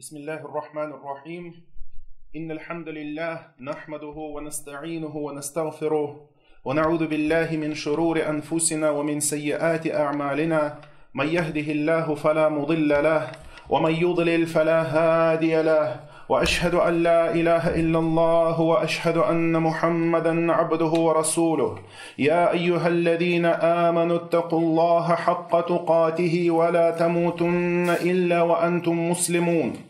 بسم الله الرحمن الرحيم. إن الحمد لله نحمده ونستعينه ونستغفره ونعوذ بالله من شرور أنفسنا ومن سيئات أعمالنا. من يهده الله فلا مضل له ومن يضلل فلا هادي له. وأشهد أن لا إله إلا الله وأشهد أن محمدا عبده ورسوله. يا أيها الذين آمنوا اتقوا الله حق تقاته ولا تموتن إلا وأنتم مسلمون.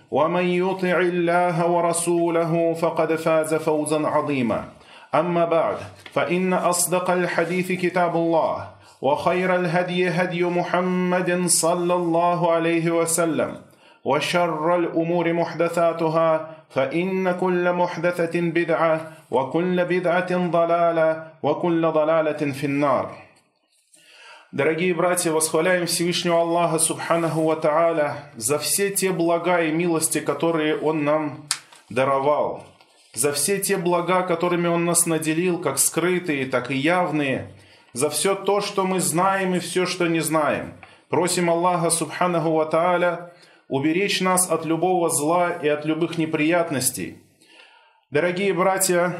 ومن يطع الله ورسوله فقد فاز فوزا عظيما. اما بعد فان اصدق الحديث كتاب الله وخير الهدي هدي محمد صلى الله عليه وسلم. وشر الأمور محدثاتها فان كل محدثه بدعه وكل بدعه ضلاله وكل ضلاله في النار. Дорогие братья, восхваляем Всевышнего Аллаха Субханаху Ва Тааля за все те блага и милости, которые Он нам даровал, за все те блага, которыми Он нас наделил, как скрытые, так и явные, за все то, что мы знаем и все, что не знаем. Просим Аллаха Субханаху Ва Тааля уберечь нас от любого зла и от любых неприятностей. Дорогие братья,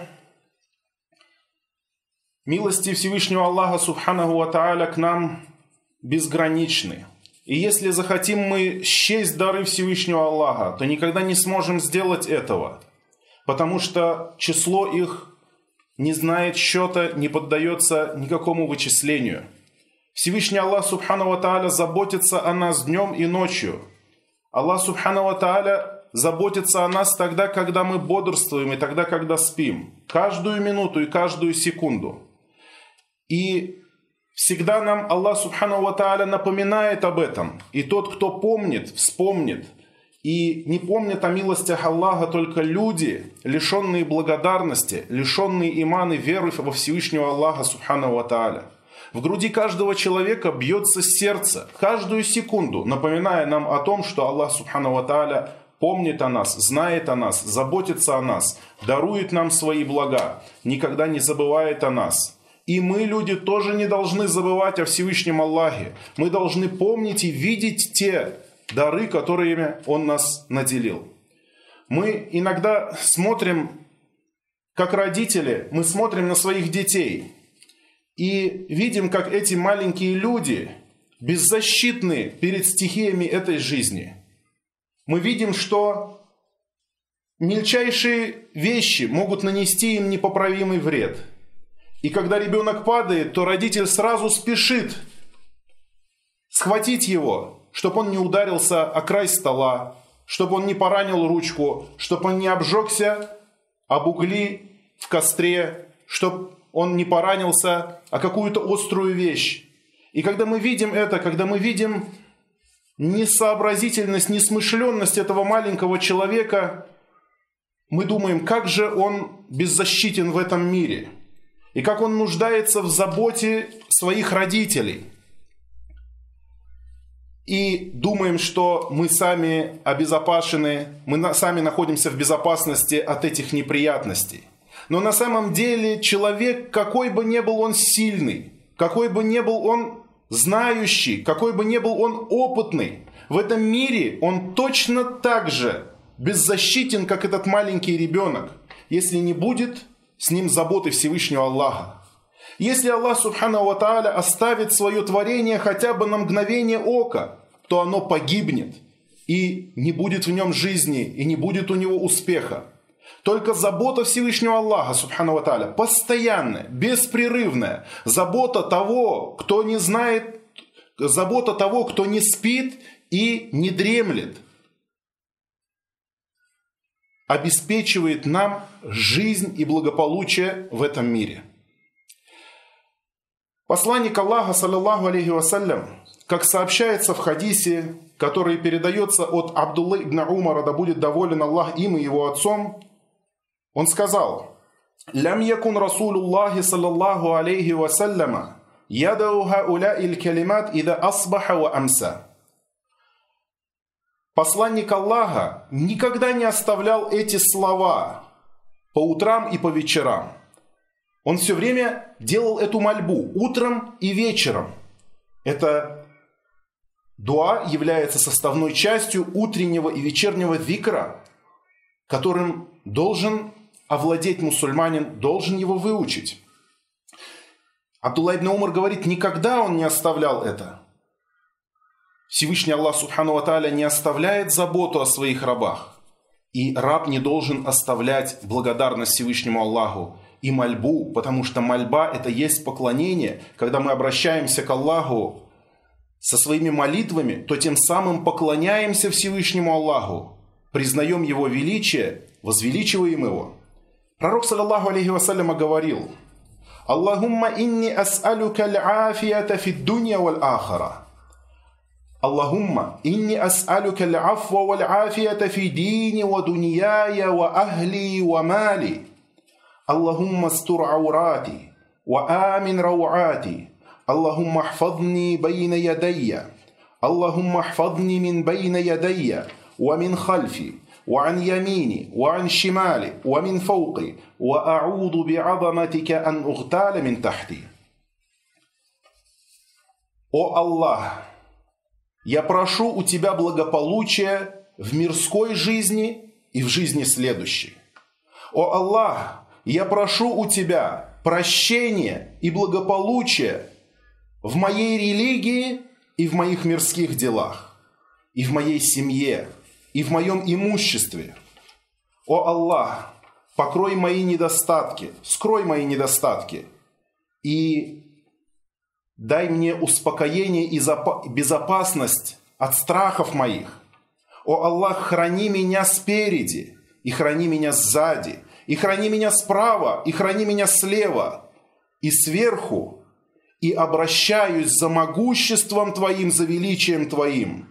Милости Всевышнего Аллаха Субханаху Ва к нам безграничны. И если захотим мы счесть дары Всевышнего Аллаха, то никогда не сможем сделать этого, потому что число их не знает счета, не поддается никакому вычислению. Всевышний Аллах Субхану Ва Тааля заботится о нас днем и ночью. Аллах Субхану Ва Тааля заботится о нас тогда, когда мы бодрствуем и тогда, когда спим. Каждую минуту и каждую секунду. И всегда нам Аллах Субхану Ва напоминает об этом. И тот, кто помнит, вспомнит. И не помнят о милостях Аллаха только люди, лишенные благодарности, лишенные иманы веры во Всевышнего Аллаха Субхану Ва. В груди каждого человека бьется сердце каждую секунду, напоминая нам о том, что Аллах Субхану Ва помнит о нас, знает о нас, заботится о нас, дарует нам свои блага, никогда не забывает о нас. И мы, люди, тоже не должны забывать о Всевышнем Аллахе. Мы должны помнить и видеть те дары, которыми Он нас наделил. Мы иногда смотрим, как родители, мы смотрим на своих детей и видим, как эти маленькие люди беззащитны перед стихиями этой жизни. Мы видим, что мельчайшие вещи могут нанести им непоправимый вред – и когда ребенок падает, то родитель сразу спешит схватить его, чтобы он не ударился о край стола, чтобы он не поранил ручку, чтобы он не обжегся об угли в костре, чтобы он не поранился о какую-то острую вещь. И когда мы видим это, когда мы видим несообразительность, несмышленность этого маленького человека, мы думаем, как же он беззащитен в этом мире – и как он нуждается в заботе своих родителей. И думаем, что мы сами обезопасены, мы сами находимся в безопасности от этих неприятностей. Но на самом деле человек, какой бы ни был он сильный, какой бы ни был он знающий, какой бы ни был он опытный, в этом мире он точно так же беззащитен, как этот маленький ребенок, если не будет с ним заботы Всевышнего Аллаха. Если Аллах Субхану Ва Тааля оставит свое творение хотя бы на мгновение ока, то оно погибнет, и не будет в нем жизни, и не будет у него успеха. Только забота Всевышнего Аллаха, Субхану Ва Тааля, постоянная, беспрерывная, забота того, кто не знает, забота того, кто не спит и не дремлет – обеспечивает нам жизнь и благополучие в этом мире. Посланник Аллаха, саллиллаху алейхи вассалям, как сообщается в хадисе, который передается от Абдуллы ибн Умара, да будет доволен Аллах им и его отцом, он сказал, «Лям якун Расулуллахи саллаллаху алейхи вассаляма ядау хауля иль калимат ида асбаха ва амса». Посланник Аллаха никогда не оставлял эти слова по утрам и по вечерам. Он все время делал эту мольбу утром и вечером. Это дуа является составной частью утреннего и вечернего викра, которым должен овладеть мусульманин, должен его выучить. Абдулла ибн Умар говорит, никогда он не оставлял это. Всевышний Аллах Субхану Аталя не оставляет заботу о своих рабах. И раб не должен оставлять благодарность Всевышнему Аллаху и мольбу, потому что мольба – это есть поклонение. Когда мы обращаемся к Аллаху со своими молитвами, то тем самым поклоняемся Всевышнему Аллаху, признаем Его величие, возвеличиваем Его. Пророк, саллаллаху алейхи вассаляма, говорил, «Аллахумма инни ас'алюка аль-афията фи дунья валь ахара». اللهم إني أسألك العفو والعافية في ديني ودنياي وأهلي ومالي اللهم استر عوراتي وآمن روعاتي اللهم احفظني بين يدي اللهم احفظني من بين يدي ومن خلفي وعن يميني وعن شمالي ومن فوقي وأعوذ بعظمتك أن أغتال من تحتي أو الله Я прошу у Тебя благополучия в мирской жизни и в жизни следующей. О Аллах, я прошу у Тебя прощения и благополучия в моей религии и в моих мирских делах, и в моей семье, и в моем имуществе. О Аллах, покрой мои недостатки, скрой мои недостатки и Дай мне успокоение и безопасность от страхов моих. О Аллах, храни меня спереди, и храни меня сзади, и храни меня справа, и храни меня слева, и сверху, и обращаюсь за могуществом Твоим, за величием Твоим,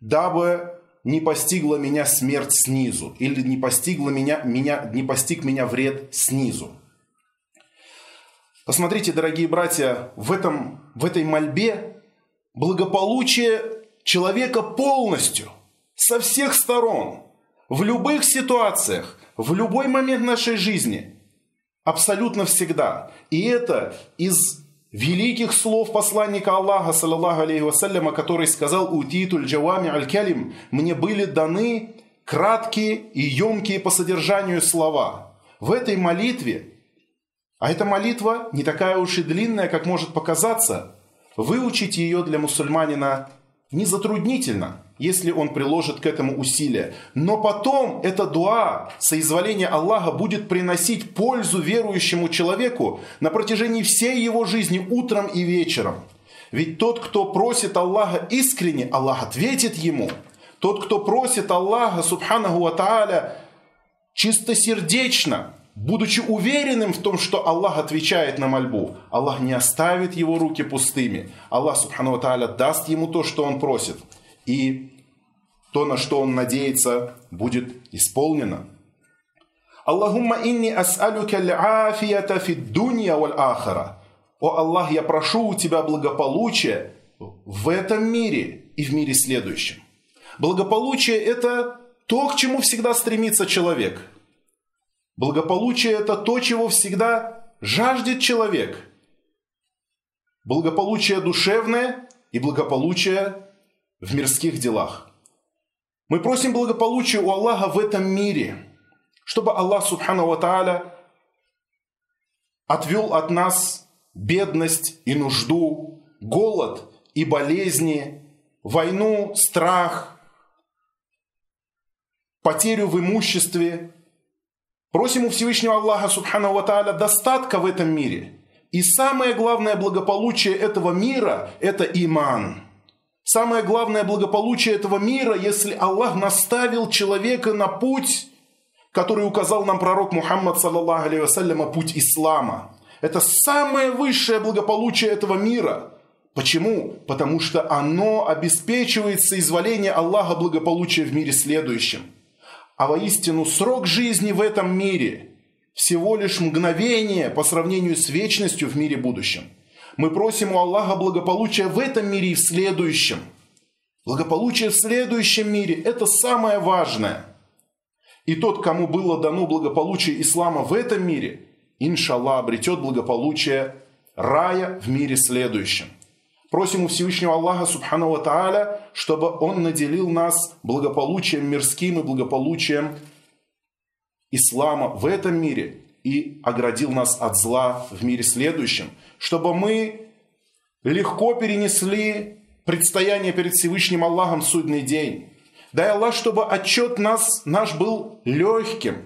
дабы не постигла меня смерть снизу, или не постигла меня, меня, не постиг меня вред снизу. Посмотрите, дорогие братья, в, этом, в этой мольбе благополучие человека полностью, со всех сторон, в любых ситуациях, в любой момент нашей жизни, абсолютно всегда. И это из великих слов посланника Аллаха, саллаллаху алейхи вассаляма, который сказал «Утитуль джавами аль-калим» «Мне были даны краткие и емкие по содержанию слова». В этой молитве а эта молитва не такая уж и длинная, как может показаться. Выучить ее для мусульманина не затруднительно, если он приложит к этому усилия. Но потом эта дуа, соизволение Аллаха, будет приносить пользу верующему человеку на протяжении всей его жизни утром и вечером. Ведь тот, кто просит Аллаха искренне, Аллах ответит ему. Тот, кто просит Аллаха, субханаху ва чистосердечно, будучи уверенным в том, что Аллах отвечает на мольбу, Аллах не оставит его руки пустыми. Аллах, субхану тааля, даст ему то, что он просит. И то, на что он надеется, будет исполнено. Аллахумма инни ас'алюка аль-афията фи дунья валь ахара. О Аллах, я прошу у Тебя благополучия в этом мире и в мире следующем. Благополучие – это то, к чему всегда стремится человек – Благополучие – это то, чего всегда жаждет человек. Благополучие душевное и благополучие в мирских делах. Мы просим благополучия у Аллаха в этом мире, чтобы Аллах, Субхану Ва Тааля, отвел от нас бедность и нужду, голод и болезни, войну, страх, потерю в имуществе, Просим у Всевышнего Аллаха, Субхану Ва достатка в этом мире. И самое главное благополучие этого мира – это иман. Самое главное благополучие этого мира, если Аллах наставил человека на путь, который указал нам пророк Мухаммад, саллаллаху алейhi вассаляма, путь ислама. Это самое высшее благополучие этого мира. Почему? Потому что оно обеспечивает соизволение Аллаха благополучия в мире следующем. А воистину срок жизни в этом мире всего лишь мгновение по сравнению с вечностью в мире будущем. Мы просим у Аллаха благополучия в этом мире и в следующем. Благополучие в следующем мире – это самое важное. И тот, кому было дано благополучие ислама в этом мире, иншаллах, обретет благополучие рая в мире следующем. Просим у Всевышнего Аллаха Субхану Тааля, чтобы Он наделил нас благополучием мирским и благополучием ислама в этом мире и оградил нас от зла в мире следующем, чтобы мы легко перенесли предстояние перед Всевышним Аллахом судный день. Дай Аллах, чтобы отчет нас, наш был легким,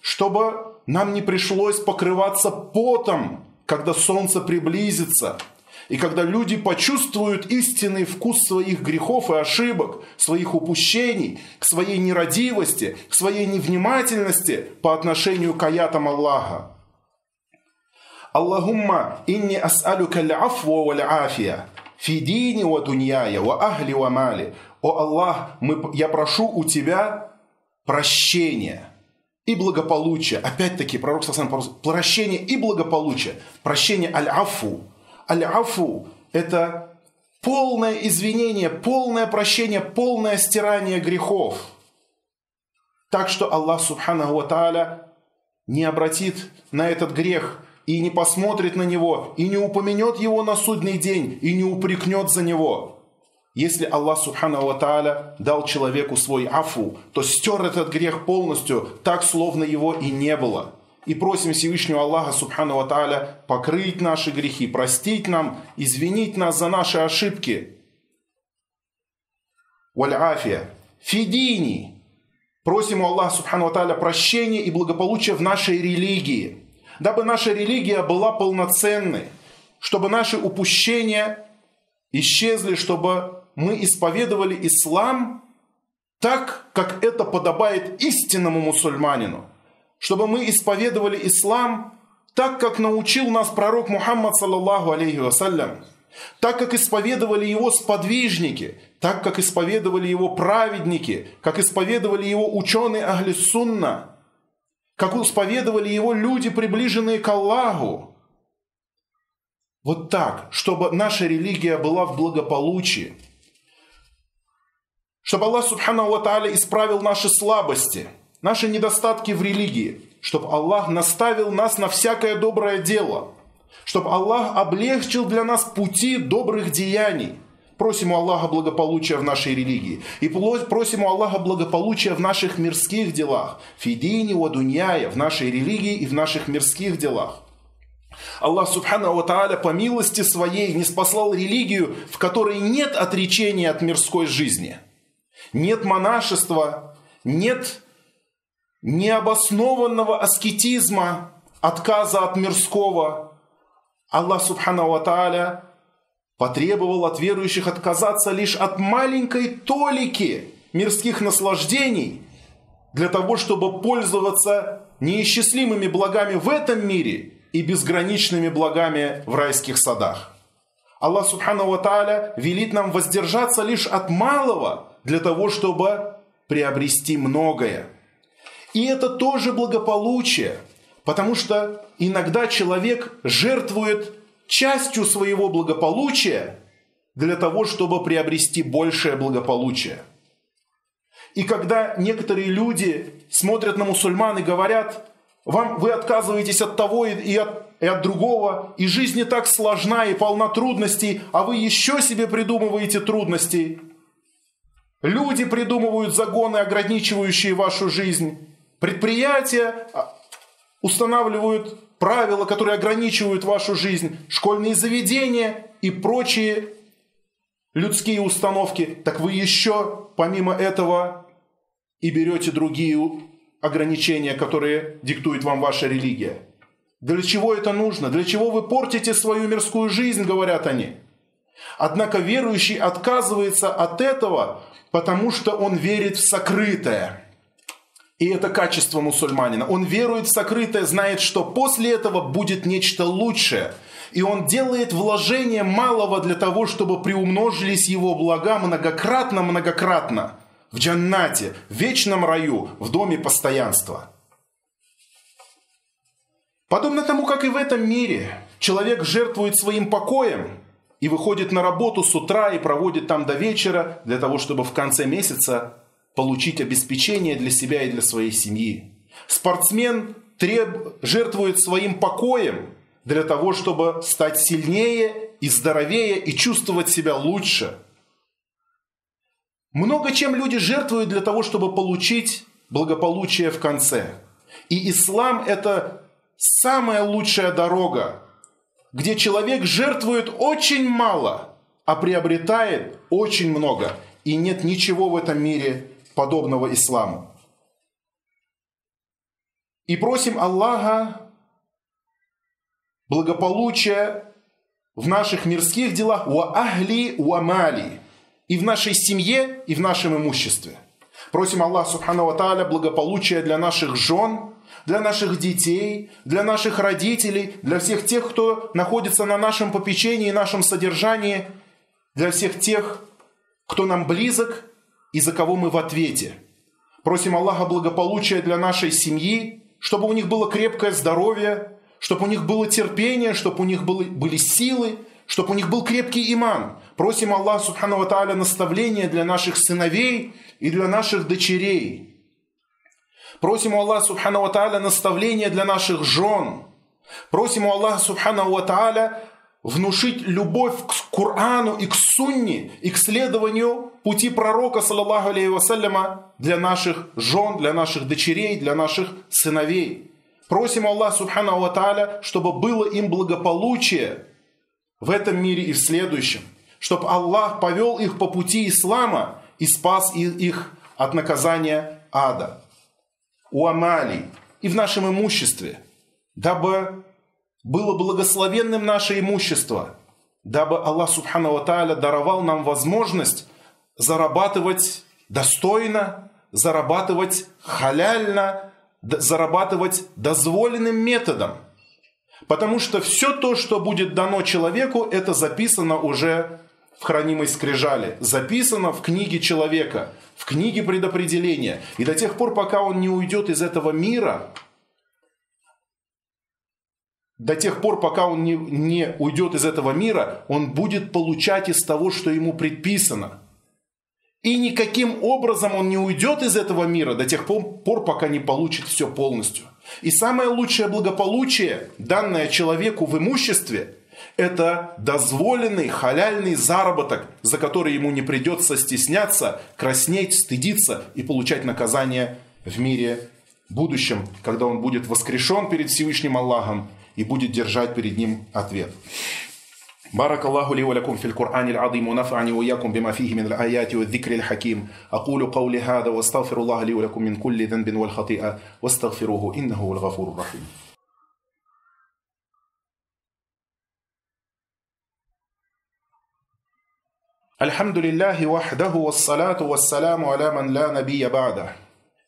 чтобы нам не пришлось покрываться потом, когда солнце приблизится – и когда люди почувствуют истинный вкус своих грехов и ошибок, своих упущений, к своей нерадивости, к своей невнимательности по отношению к аятам Аллаха. Аллахумма инни ас'алюка аль-афва валь афия фи дини ва дуньяя ва ахли ва мали. О Аллах, мы, я прошу у Тебя прощения и благополучия. Опять-таки, пророк Сасан, прощение и благополучие. Прощение аль-афу, Аль-Афу – это полное извинение, полное прощение, полное стирание грехов. Так что Аллах Субханаху Тааля не обратит на этот грех и не посмотрит на него, и не упомянет его на судный день, и не упрекнет за него. Если Аллах Субхану Тааля дал человеку свой афу, то стер этот грех полностью, так словно его и не было – и просим Всевышнего Аллаха Субхану Тааля покрыть наши грехи, простить нам, извинить нас за наши ошибки. Валь-афия. Фидини. Просим у Аллаха Субхану Тааля прощения и благополучия в нашей религии, дабы наша религия была полноценной, чтобы наши упущения исчезли, чтобы мы исповедовали ислам так, как это подобает истинному мусульманину – чтобы мы исповедовали ислам так, как научил нас пророк Мухаммад, саллаллаху алейхи вассалям, так, как исповедовали его сподвижники, так, как исповедовали его праведники, как исповедовали его ученые Ахли Сунна, как исповедовали его люди, приближенные к Аллаху. Вот так, чтобы наша религия была в благополучии, чтобы Аллах Субхану Ва исправил наши слабости – наши недостатки в религии, чтобы Аллах наставил нас на всякое доброе дело, чтобы Аллах облегчил для нас пути добрых деяний. Просим у Аллаха благополучия в нашей религии. И просим у Аллаха благополучия в наших мирских делах. Фидини ва дуньяя, в нашей религии и в наших мирских делах. Аллах Субхану Тааля по милости своей не спаслал религию, в которой нет отречения от мирской жизни. Нет монашества, нет необоснованного аскетизма, отказа от мирского, Аллах Субхану Ва потребовал от верующих отказаться лишь от маленькой толики мирских наслаждений для того, чтобы пользоваться неисчислимыми благами в этом мире и безграничными благами в райских садах. Аллах Субхану Ва велит нам воздержаться лишь от малого для того, чтобы приобрести многое. И это тоже благополучие, потому что иногда человек жертвует частью своего благополучия для того, чтобы приобрести большее благополучие. И когда некоторые люди смотрят на мусульман и говорят, вам, вы отказываетесь от того и от, и от другого, и жизнь не так сложна и полна трудностей, а вы еще себе придумываете трудностей. Люди придумывают загоны, ограничивающие вашу жизнь. Предприятия а, устанавливают правила, которые ограничивают вашу жизнь, школьные заведения и прочие людские установки, так вы еще помимо этого и берете другие ограничения, которые диктует вам ваша религия. Для чего это нужно? Для чего вы портите свою мирскую жизнь, говорят они. Однако верующий отказывается от этого, потому что он верит в сокрытое – и это качество мусульманина. Он верует в сокрытое, знает, что после этого будет нечто лучшее. И он делает вложение малого для того, чтобы приумножились его блага многократно-многократно в джаннате, в вечном раю, в доме постоянства. Подобно тому, как и в этом мире, человек жертвует своим покоем и выходит на работу с утра и проводит там до вечера для того, чтобы в конце месяца получить обеспечение для себя и для своей семьи. Спортсмен треб... жертвует своим покоем для того, чтобы стать сильнее и здоровее и чувствовать себя лучше. Много чем люди жертвуют для того, чтобы получить благополучие в конце. И ислам – это самая лучшая дорога, где человек жертвует очень мало, а приобретает очень много. И нет ничего в этом мире подобного исламу. И просим Аллаха благополучия в наших мирских делах, ва ахли ва мали, и в нашей семье, и в нашем имуществе. Просим Аллаха Субхану Тааля благополучия для наших жен, для наших детей, для наших родителей, для всех тех, кто находится на нашем попечении и нашем содержании, для всех тех, кто нам близок и за кого мы в ответе. Просим Аллаха благополучия для нашей семьи, чтобы у них было крепкое здоровье, чтобы у них было терпение, чтобы у них были, были силы, чтобы у них был крепкий иман. Просим Аллаха Субхану Ва Тааля наставления для наших сыновей и для наших дочерей – Просим у Аллаха Субхану Ва Тааля наставления для наших жен. Просим у Аллаха Субхану Ва Тааля внушить любовь к Корану и к Сунне, и к следованию пути пророка, саллаллаху алейхи вассаляма, для наших жен, для наших дочерей, для наших сыновей. Просим Аллаха Субхану Ва Тааля, чтобы было им благополучие в этом мире и в следующем. Чтобы Аллах повел их по пути ислама и спас их от наказания ада у Амали и в нашем имуществе, дабы было благословенным наше имущество, дабы Аллах Субхану Тааля даровал нам возможность зарабатывать достойно, зарабатывать халяльно, зарабатывать дозволенным методом. Потому что все то, что будет дано человеку, это записано уже в хранимой скрижали, записано в книге человека – в книге предопределения. И до тех пор, пока он не уйдет из этого мира, до тех пор, пока он не, не уйдет из этого мира, он будет получать из того, что ему предписано. И никаким образом он не уйдет из этого мира до тех пор, пока не получит все полностью. И самое лучшее благополучие, данное человеку в имуществе, это дозволенный халяльный заработок, за который ему не придется стесняться, краснеть, стыдиться и получать наказание в мире будущем, когда он будет воскрешен перед Всевышним Аллахом и будет держать перед ним ответ. بارك الله لي ولكم في القرآن العظيم ونفعني وإياكم بما فيه من الآيات والذكر الحكيم أقول قولي هذا واستغفر الله لي ولكم من كل ذنب والخطيئة واستغفروه إنه هو الغفور الرحيم Альхамду лилляхи вахдаху вассалату вассаляму аля ман ла набия бада.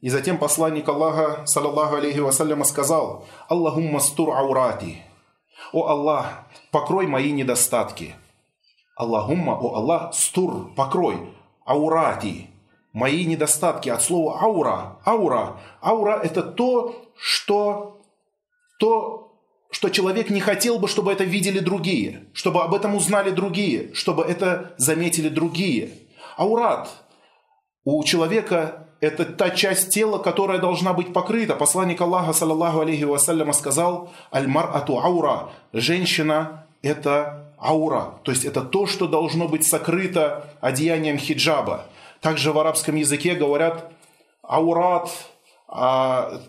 И затем посланник Аллаха, саллаллаху алейхи вассаляма, сказал, «Аллахумма стур аурати». «О Аллах, покрой мои недостатки». Аллахумма, о Аллах, стур, покрой, аурати, мои недостатки от слова аура. Аура. Аура – это то, что, то, что человек не хотел бы, чтобы это видели другие, чтобы об этом узнали другие, чтобы это заметили другие. Аурат у человека это та часть тела, которая должна быть покрыта. Посланник Аллаха, саллаллаху алейхи вассаляма, сказал, «Аль-мар ату аура» – «Женщина – это аура», то есть это то, что должно быть сокрыто одеянием хиджаба. Также в арабском языке говорят «аурат», а,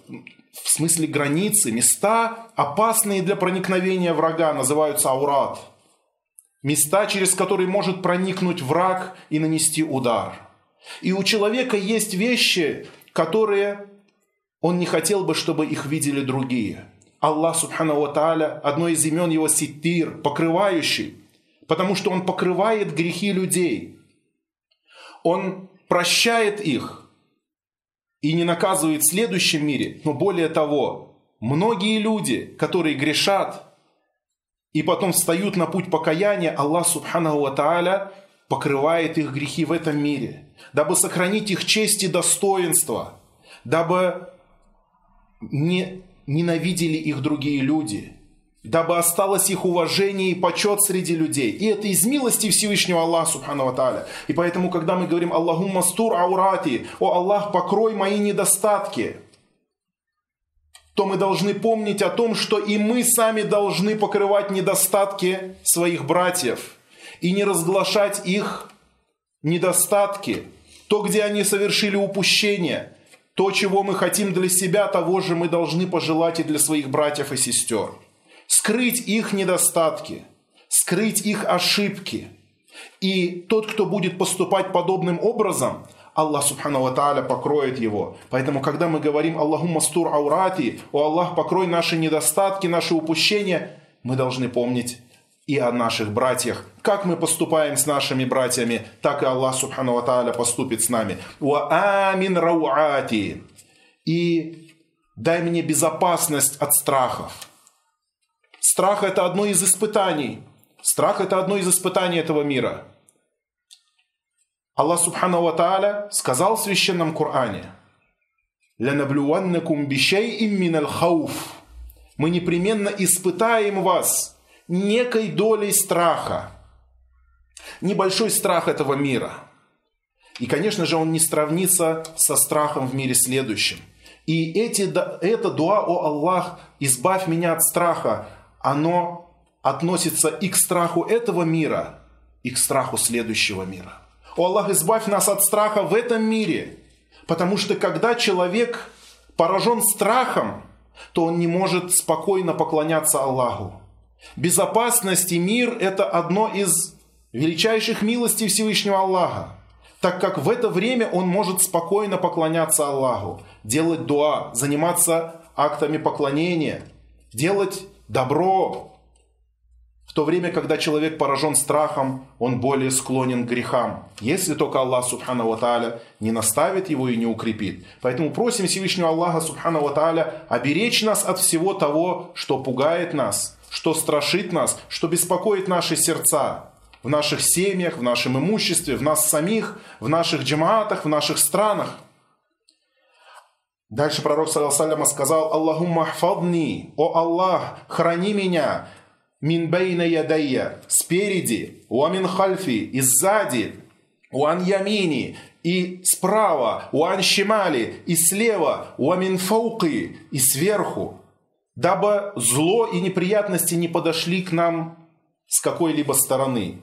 в смысле границы, места, опасные для проникновения врага, называются аурат. Места, через которые может проникнуть враг и нанести удар. И у человека есть вещи, которые он не хотел бы, чтобы их видели другие. Аллах, субхану ва одно из имен его ситир, покрывающий, потому что он покрывает грехи людей. Он прощает их – и не наказывает в следующем мире, но более того, многие люди, которые грешат и потом встают на путь покаяния, Аллах Субханаху Ва покрывает их грехи в этом мире, дабы сохранить их честь и достоинство, дабы не ненавидели их другие люди, дабы осталось их уважение и почет среди людей. И это из милости Всевышнего Аллаха Субхану Тааля. И поэтому, когда мы говорим Аллаху мастур аурати, о Аллах, покрой мои недостатки, то мы должны помнить о том, что и мы сами должны покрывать недостатки своих братьев и не разглашать их недостатки, то, где они совершили упущение, то, чего мы хотим для себя, того же мы должны пожелать и для своих братьев и сестер. Скрыть их недостатки, скрыть их ошибки. И тот, кто будет поступать подобным образом, Аллах Субхану Ва Тааля покроет его. Поэтому, когда мы говорим Аллаху мастур аурати, о Аллах, покрой наши недостатки, наши упущения, мы должны помнить и о наших братьях. Как мы поступаем с нашими братьями, так и Аллах Субхану Ва поступит с нами. Ва амин рауати. И дай мне безопасность от страхов. Страх – это одно из испытаний. Страх – это одно из испытаний этого мира – Аллах Субхану Ва сказал в Священном Коране, «Лянаблюваннакум бишейим миналь хауф». Мы непременно испытаем вас некой долей страха. Небольшой страх этого мира. И, конечно же, он не сравнится со страхом в мире следующем. И эти, это дуа, о Аллах, избавь меня от страха, оно относится и к страху этого мира, и к страху следующего мира. О Аллах, избавь нас от страха в этом мире. Потому что когда человек поражен страхом, то он не может спокойно поклоняться Аллаху. Безопасность и мир – это одно из величайших милостей Всевышнего Аллаха, так как в это время он может спокойно поклоняться Аллаху, делать дуа, заниматься актами поклонения, делать добро, в то время, когда человек поражен страхом, он более склонен к грехам. Если только Аллах Субхану Ва не наставит его и не укрепит. Поэтому просим Всевышнего Аллаха Субхану Ва оберечь нас от всего того, что пугает нас, что страшит нас, что беспокоит наши сердца в наших семьях, в нашем имуществе, в нас самих, в наших джамаатах, в наших странах. Дальше пророк, саллиллаху сказал, Аллахумма хфадни, о Аллах, храни меня, мин бейна ядайя, спереди, уамин хальфи, и сзади, уан ямини, и справа, уан щемали, и слева, уамин фауки, и сверху, дабы зло и неприятности не подошли к нам с какой-либо стороны.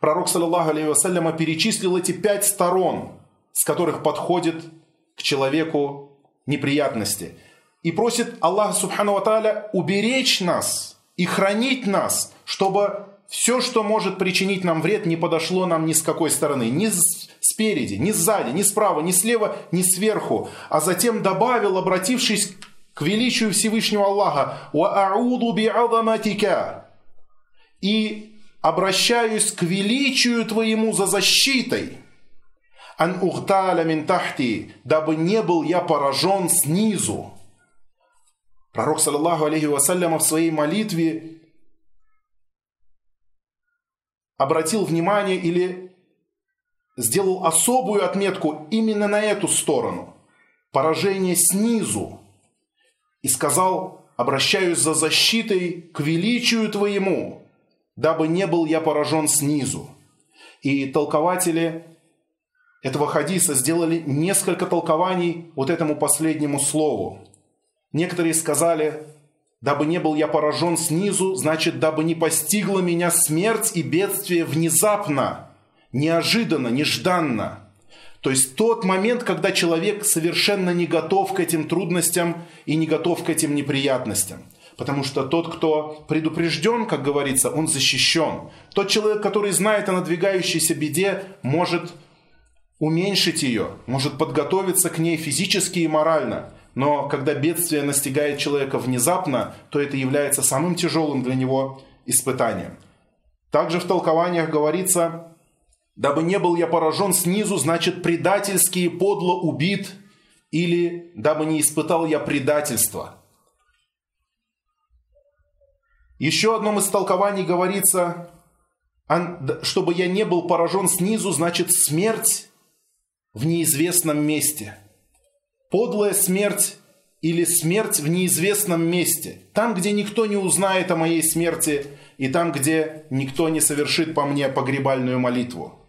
Пророк, саллаллаху алейхи вассаляма, перечислил эти пять сторон, с которых подходит к человеку неприятности. И просит Аллаха, субхану ва уберечь нас – и хранить нас, чтобы все, что может причинить нам вред, не подошло нам ни с какой стороны, ни спереди, ни сзади, ни справа, ни слева, ни сверху. А затем добавил, обратившись к величию Всевышнего Аллаха, и обращаюсь к величию Твоему за защитой. Ан ухталя мин тахти, дабы не был я поражен снизу. Пророк, саллаллаху алейхи вассаляма, в своей молитве обратил внимание или сделал особую отметку именно на эту сторону. Поражение снизу. И сказал, обращаюсь за защитой к величию Твоему, дабы не был я поражен снизу. И толкователи этого хадиса сделали несколько толкований вот этому последнему слову. Некоторые сказали, дабы не был я поражен снизу, значит, дабы не постигла меня смерть и бедствие внезапно, неожиданно, нежданно. То есть тот момент, когда человек совершенно не готов к этим трудностям и не готов к этим неприятностям. Потому что тот, кто предупрежден, как говорится, он защищен. Тот человек, который знает о надвигающейся беде, может уменьшить ее, может подготовиться к ней физически и морально. Но когда бедствие настигает человека внезапно, то это является самым тяжелым для него испытанием. Также в толкованиях говорится, дабы не был я поражен снизу, значит предательски и подло убит, или дабы не испытал я предательства. Еще одном из толкований говорится, чтобы я не был поражен снизу, значит смерть в неизвестном месте. Подлая смерть или смерть в неизвестном месте. Там, где никто не узнает о моей смерти, и там, где никто не совершит по мне погребальную молитву.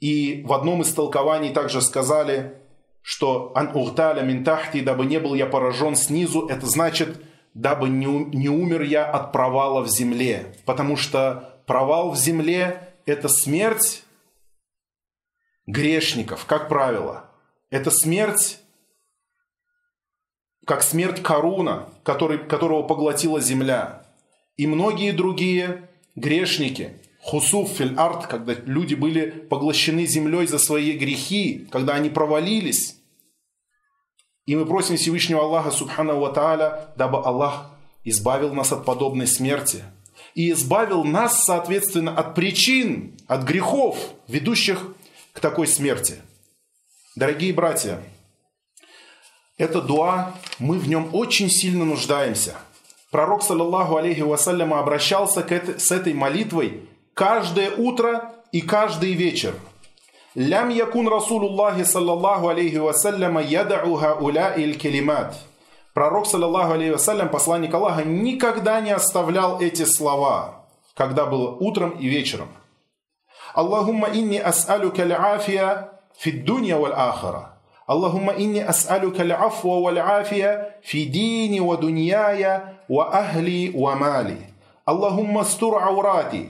И в одном из толкований также сказали, что «ан урталя минтахти, дабы не был я поражен снизу», это значит, дабы не, не умер я от провала в земле. Потому что провал в земле – это смерть грешников, как правило. Это смерть, как смерть Коруна, который, которого поглотила земля. И многие другие грешники, хусуф филь арт, когда люди были поглощены землей за свои грехи, когда они провалились. И мы просим Всевышнего Аллаха, Субхану Ва Тааля, дабы Аллах избавил нас от подобной смерти. И избавил нас, соответственно, от причин, от грехов, ведущих к такой смерти. Дорогие братья, это дуа, мы в нем очень сильно нуждаемся. Пророк, саллаллаху алейхи вассаляма, обращался к этой, с этой молитвой каждое утро и каждый вечер. Лям якун Расулуллахи саллаллаху алейхи вассаляма ядау хауля иль келимат. Пророк, саллаллаху алейхи вассалям, посланник Аллаха, никогда не оставлял эти слова, когда было утром и вечером. Аллахумма инни ас'алюка л'афия фи дунья валь ахара. اللهم إني أسألك العفو والعافية في ديني ودنياي وأهلي ومالي اللهم استر عوراتي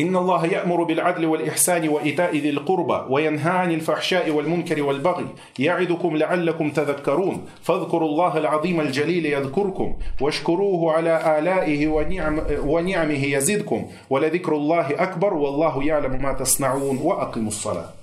إن الله يأمر بالعدل والإحسان وإيتاء ذي القربى وينهى عن الفحشاء والمنكر والبغي يعدكم لعلكم تذكرون فاذكروا الله العظيم الجليل يذكركم واشكروه على آلائه ونعم ونعمه يزدكم ولذكر الله أكبر والله يعلم ما تصنعون وأقيموا الصلاة